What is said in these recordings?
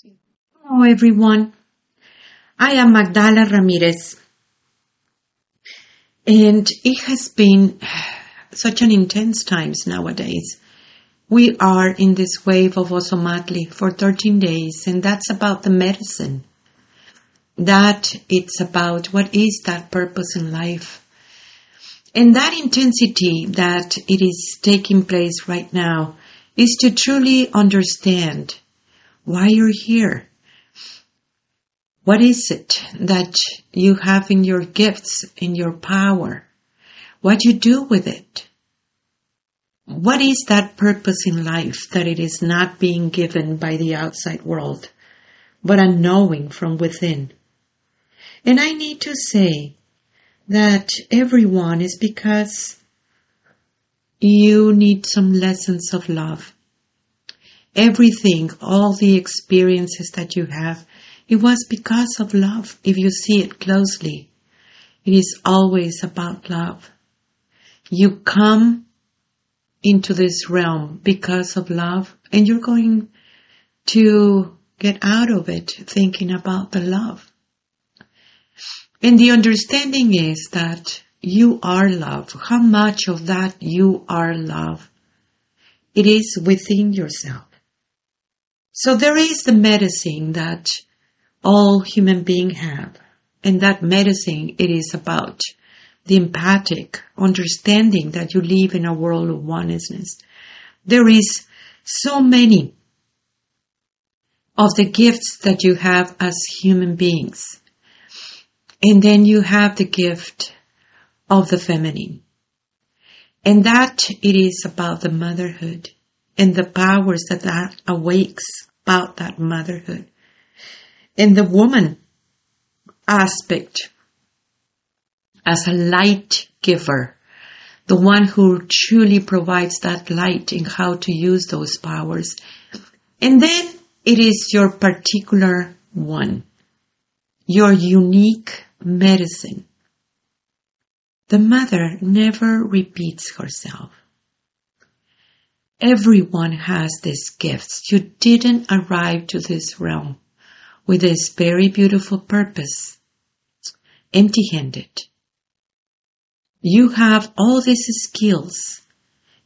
Hello, everyone. I am Magdala Ramirez. And it has been such an intense times nowadays. We are in this wave of Ozomatli for 13 days, and that's about the medicine. That it's about what is that purpose in life. And that intensity that it is taking place right now is to truly understand why you're here what is it that you have in your gifts, in your power? What you do with it? What is that purpose in life that it is not being given by the outside world, but a knowing from within? And I need to say that everyone is because you need some lessons of love. Everything, all the experiences that you have, it was because of love. If you see it closely, it is always about love. You come into this realm because of love and you're going to get out of it thinking about the love. And the understanding is that you are love. How much of that you are love? It is within yourself. So there is the medicine that all human beings have. And that medicine, it is about the empathic understanding that you live in a world of oneness. There is so many of the gifts that you have as human beings. And then you have the gift of the feminine. And that it is about the motherhood and the powers that that awakes about that motherhood in the woman aspect as a light giver, the one who truly provides that light in how to use those powers. And then it is your particular one, your unique medicine. The mother never repeats herself. Everyone has these gifts. You didn't arrive to this realm with this very beautiful purpose, empty handed. You have all these skills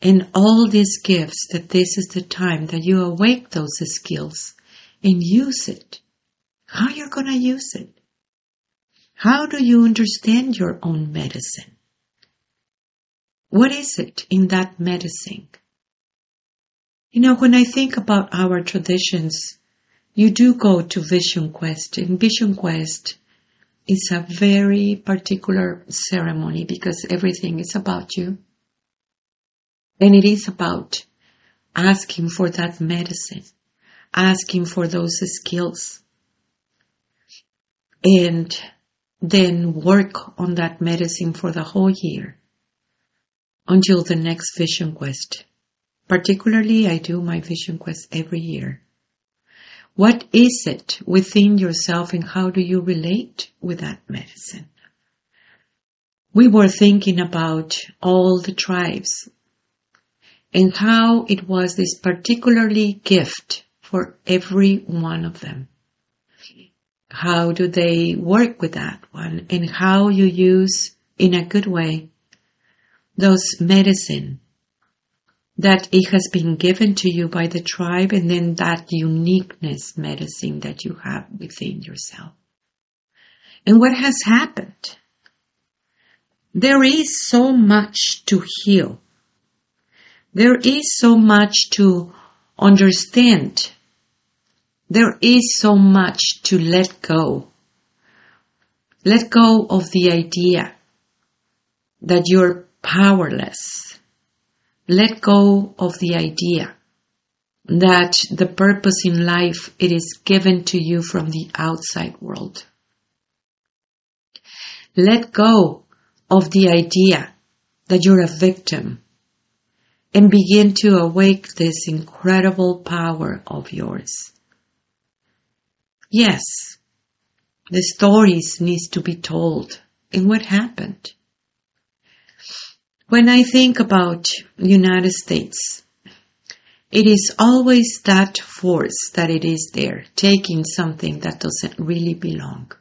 and all these gifts that this is the time that you awake those skills and use it. How you're going to use it? How do you understand your own medicine? What is it in that medicine? You know, when I think about our traditions, you do go to Vision Quest. And Vision Quest is a very particular ceremony because everything is about you. And it is about asking for that medicine, asking for those skills, and then work on that medicine for the whole year until the next Vision Quest. Particularly, I do my Vision Quest every year. What is it within yourself and how do you relate with that medicine? We were thinking about all the tribes and how it was this particularly gift for every one of them. How do they work with that one and how you use in a good way those medicine that it has been given to you by the tribe and then that uniqueness medicine that you have within yourself. And what has happened? There is so much to heal. There is so much to understand. There is so much to let go. Let go of the idea that you're powerless let go of the idea that the purpose in life it is given to you from the outside world. Let go of the idea that you're a victim and begin to awake this incredible power of yours. Yes, the stories needs to be told and what happened. When I think about United States It is always that force that it is there, taking something that doesn't really belong.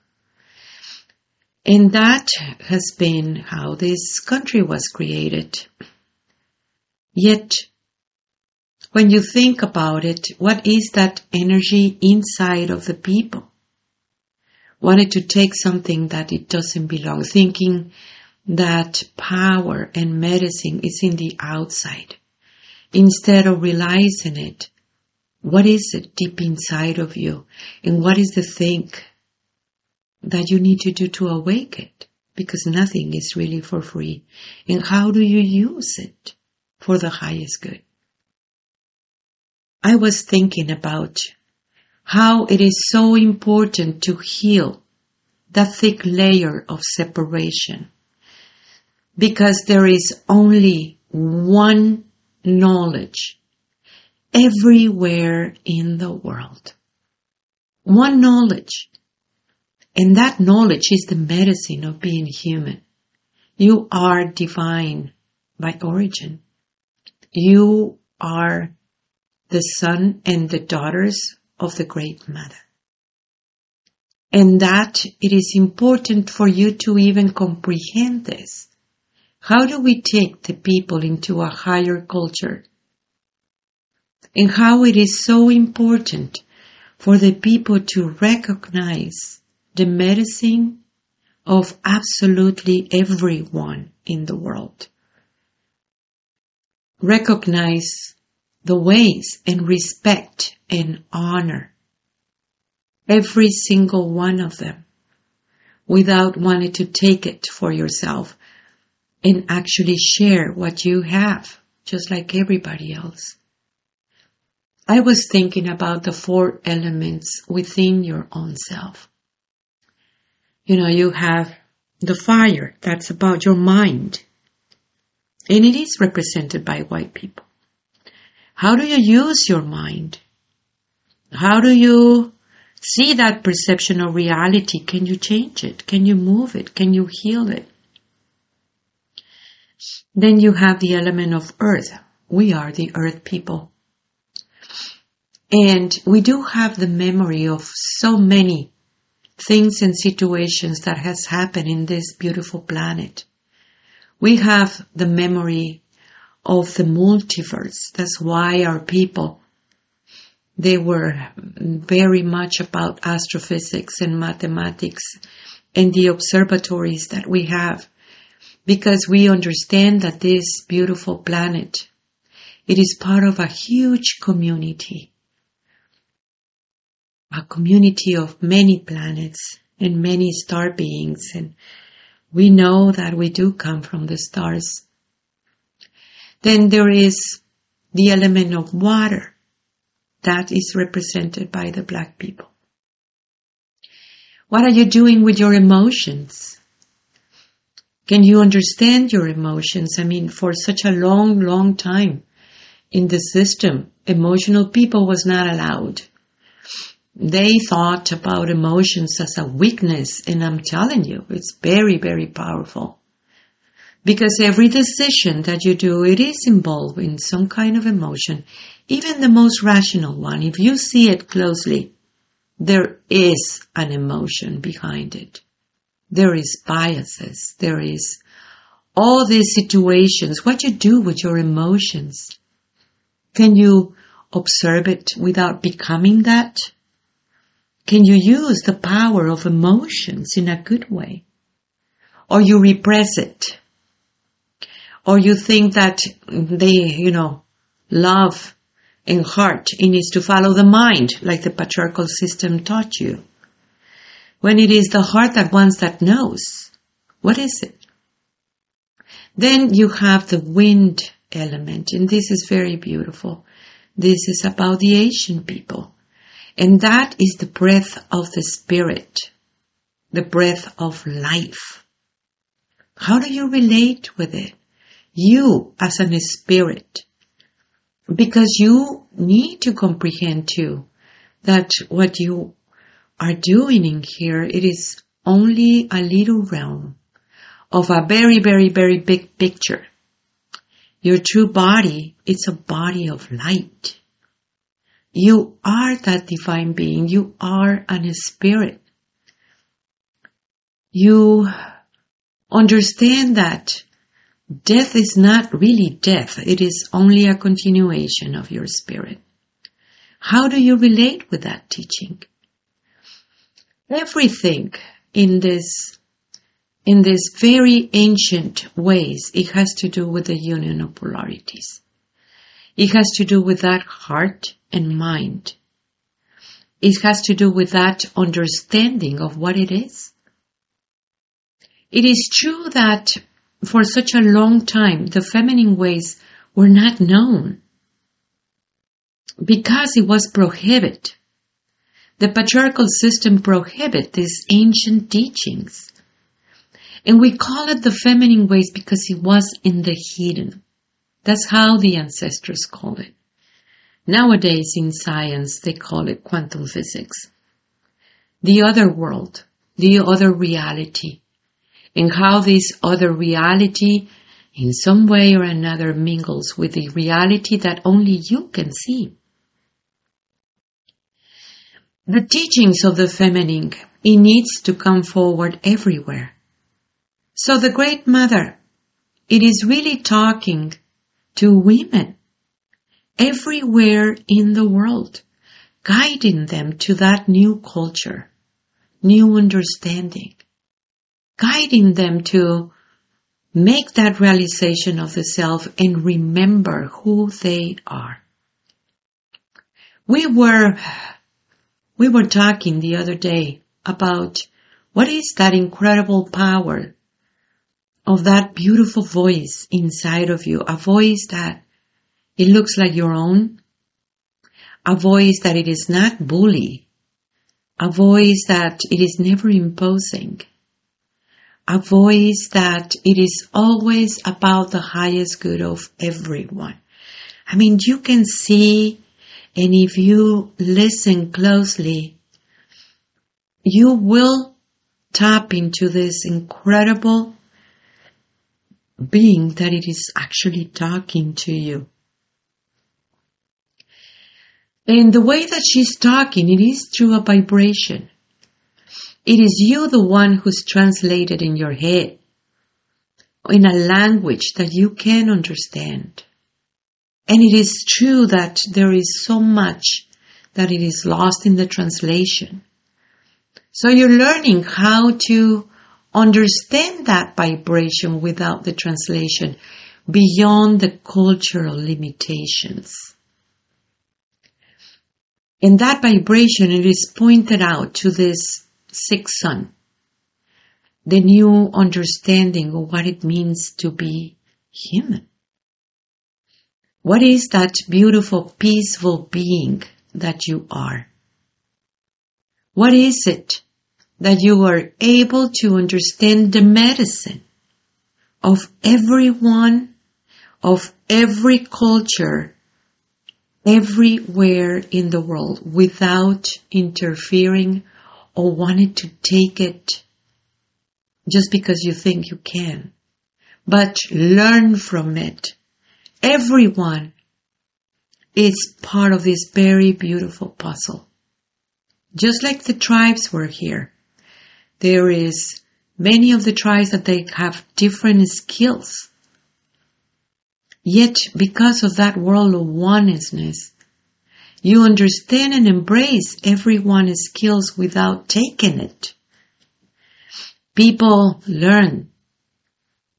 And that has been how this country was created. Yet, when you think about it, what is that energy inside of the people? Wanted to take something that it doesn't belong, thinking that power and medicine is in the outside. Instead of realizing it, what is it deep inside of you? And what is the thing that you need to do to awake it? Because nothing is really for free. And how do you use it for the highest good? I was thinking about how it is so important to heal that thick layer of separation because there is only one knowledge everywhere in the world. One knowledge. And that knowledge is the medicine of being human. You are divine by origin. You are the son and the daughters of the great mother. And that it is important for you to even comprehend this. How do we take the people into a higher culture? And how it is so important for the people to recognize the medicine of absolutely everyone in the world. Recognize the ways and respect and honor every single one of them without wanting to take it for yourself and actually share what you have, just like everybody else. I was thinking about the four elements within your own self. You know, you have the fire, that's about your mind. And it is represented by white people. How do you use your mind? How do you see that perception of reality? Can you change it? Can you move it? Can you heal it? Then you have the element of earth. We are the earth people. And we do have the memory of so many things and situations that has happened in this beautiful planet. We have the memory of the multiverse. That's why our people, they were very much about astrophysics and mathematics and the observatories that we have because we understand that this beautiful planet, it is part of a huge community, a community of many planets and many star beings and we know that we do come from the stars. Then there is the element of water that is represented by the black people. What are you doing with your emotions? Can you understand your emotions? I mean, for such a long, long time in the system, emotional people was not allowed. They thought about emotions as a weakness, and I'm telling you, it's very, very powerful. Because every decision that you do, it is involved in some kind of emotion, even the most rational one. If you see it closely, there is an emotion behind it. There is biases. There is all these situations. What you do with your emotions. Can you observe it without becoming that? Can you use the power of emotions in a good way? Or you repress it? Or you think that they, you know, love and heart, it needs to follow the mind like the patriarchal system taught you? When it is the heart that wants that knows. What is it? Then you have the wind element, and this is very beautiful. This is about the Asian people. And that is the breath of the spirit, the breath of life. How do you relate with it? You as a spirit. Because you need to comprehend too that what you are doing in here, it is only a little realm of a very, very, very big picture. Your true body, it's a body of light. You are that divine being. You are an spirit. You understand that death is not really death. It is only a continuation of your spirit. How do you relate with that teaching? Everything in this in this very ancient ways, it has to do with the union of polarities. It has to do with that heart and mind. It has to do with that understanding of what it is. It is true that for such a long time, the feminine ways were not known because it was prohibited. The patriarchal system prohibited these ancient teachings. And we call it the feminine ways because it was in the hidden. That's how the ancestors call it. Nowadays in science, they call it quantum physics. The other world, the other reality, and how this other reality in some way or another mingles with the reality that only you can see. The teachings of the feminine, it needs to come forward everywhere. So the Great Mother, it is really talking to women everywhere in the world, guiding them to that new culture, new understanding, guiding them to make that realization of the self and remember who they are. We were, we were talking the other day about what is that incredible power of that beautiful voice inside of you, a voice that it looks like your own, a voice that it is not bully, a voice that it is never imposing, a voice that it is always about the highest good of everyone. I mean, you can see, and if you listen closely, you will tap into this incredible being that it is actually talking to you. And the way that she's talking, it is through a vibration. It is you the one who's translated in your head in a language that you can understand. And it is true that there is so much that it is lost in the translation. So you're learning how to understand that vibration without the translation beyond the cultural limitations. In that vibration, it is pointed out to this sixth sun, the new understanding of what it means to be human. What is that beautiful, peaceful being that you are? What is it that you are able to understand the medicine of everyone, of every culture, everywhere in the world without interfering or wanting to take it just because you think you can, but learn from it. Everyone is part of this very beautiful puzzle. Just like the tribes were here there is many of the tribes that they have different skills. Yet, because of that world of oneness, you understand and embrace everyone's skills without taking it. People learn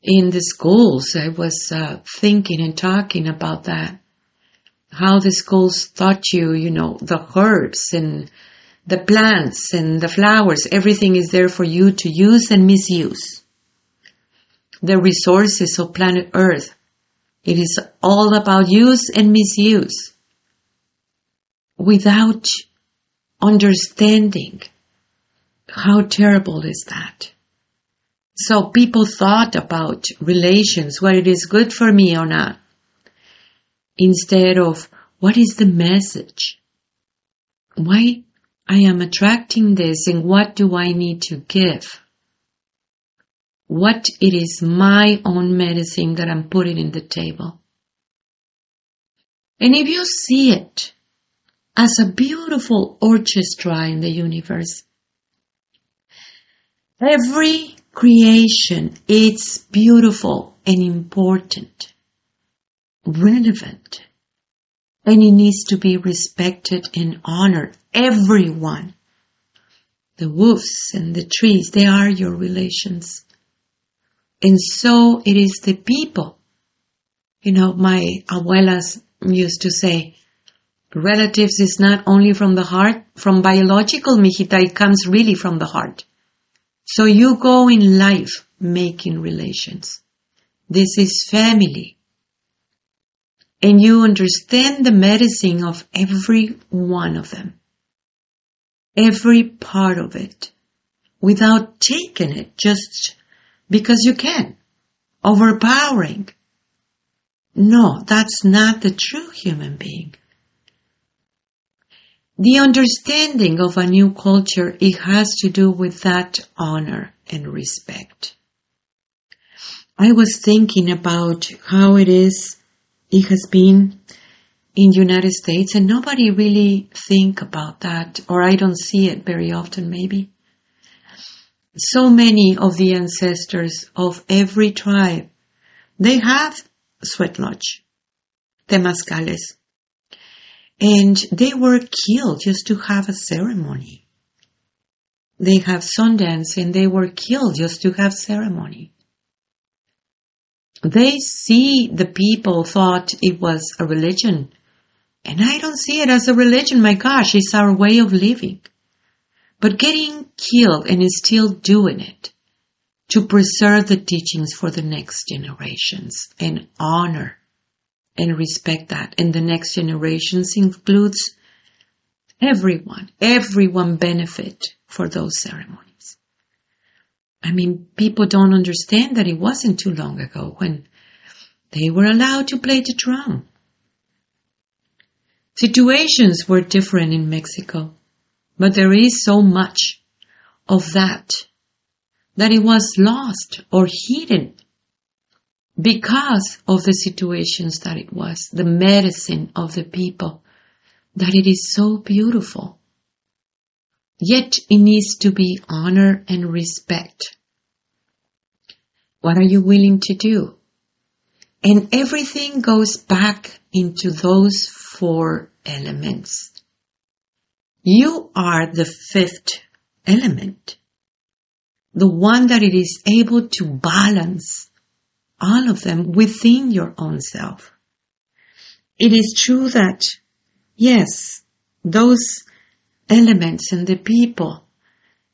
in the schools. I was uh, thinking and talking about that. How the schools taught you, you know, the herbs and the plants and the flowers, everything is there for you to use and misuse. The resources of planet Earth, it is all about use and misuse. Without understanding how terrible is that? So people thought about relations, whether it is good for me or not, instead of what is the message? Why I am attracting this and what do I need to give? What it is my own medicine that I'm putting in the table. And if you see it, as a beautiful orchestra in the universe. Every creation is beautiful and important, relevant, and it needs to be respected and honored. Everyone. The wolves and the trees, they are your relations. And so it is the people. You know, my abuelas used to say, relatives is not only from the heart, from biological, mijita, it comes really from the heart. So you go in life making relations. This is family. And you understand the medicine of every one of them. Every part of it. Without taking it just because you can. Overpowering. No, that's not the true human being. The understanding of a new culture, it has to do with that honor and respect. I was thinking about how it is, it has been in United States and nobody really think about that or I don't see it very often maybe. So many of the ancestors of every tribe, they have sweat lodge, temazcales, and they were killed just to have a ceremony. They have Sundance and they were killed just to have ceremony. They see the people thought it was a religion. And I don't see it as a religion. My gosh, it's our way of living. But getting killed and still doing it to preserve the teachings for the next generations and honor and respect that. And the next generations includes everyone, everyone benefit for those ceremonies. I mean, people don't understand that it wasn't too long ago when they were allowed to play the drum. Situations were different in Mexico, but there is so much of that that it was lost or hidden because of the situations that it was, the medicine of the people, that it is so beautiful. Yet it needs to be honor and respect. What are you willing to do? And everything goes back into those four elements. You are the fifth element. The one that it is able to balance all of them within your own self. It is true that, yes, those elements and the people,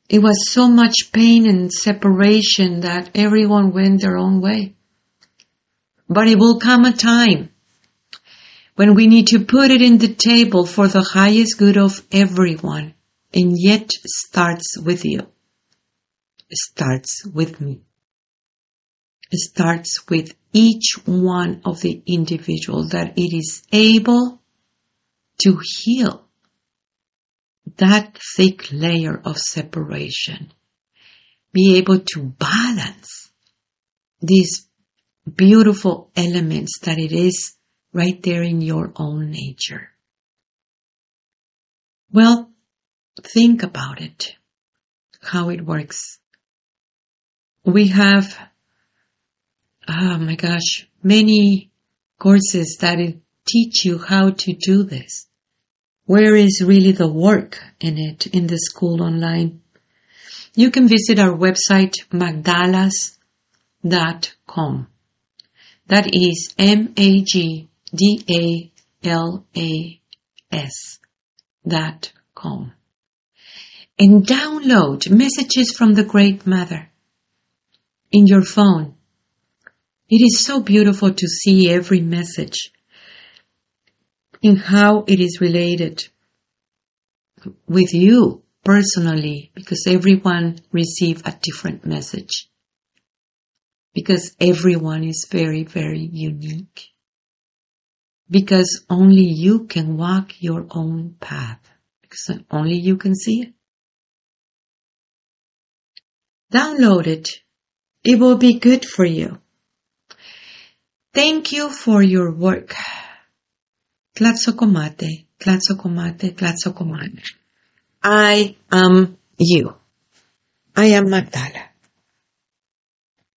it was so much pain and separation that everyone went their own way. But it will come a time when we need to put it in the table for the highest good of everyone and yet starts with you. It starts with me starts with each one of the individual that it is able to heal that thick layer of separation, be able to balance these beautiful elements that it is right there in your own nature. Well, think about it, how it works. We have oh my gosh, many courses that teach you how to do this. Where is really the work in it in the school online? You can visit our website magdalas.com. That is M-A-G-D-A-L-A-S dot com. And download messages from the Great Mother in your phone it is so beautiful to see every message in how it is related with you personally because everyone receive a different message. Because everyone is very very unique. Because only you can walk your own path. Because only you can see it. Download it. It will be good for you Thank you for your work. Tlatzocomate, Tlatzocomate, Tlatzocomate. I am you. I am Magdala.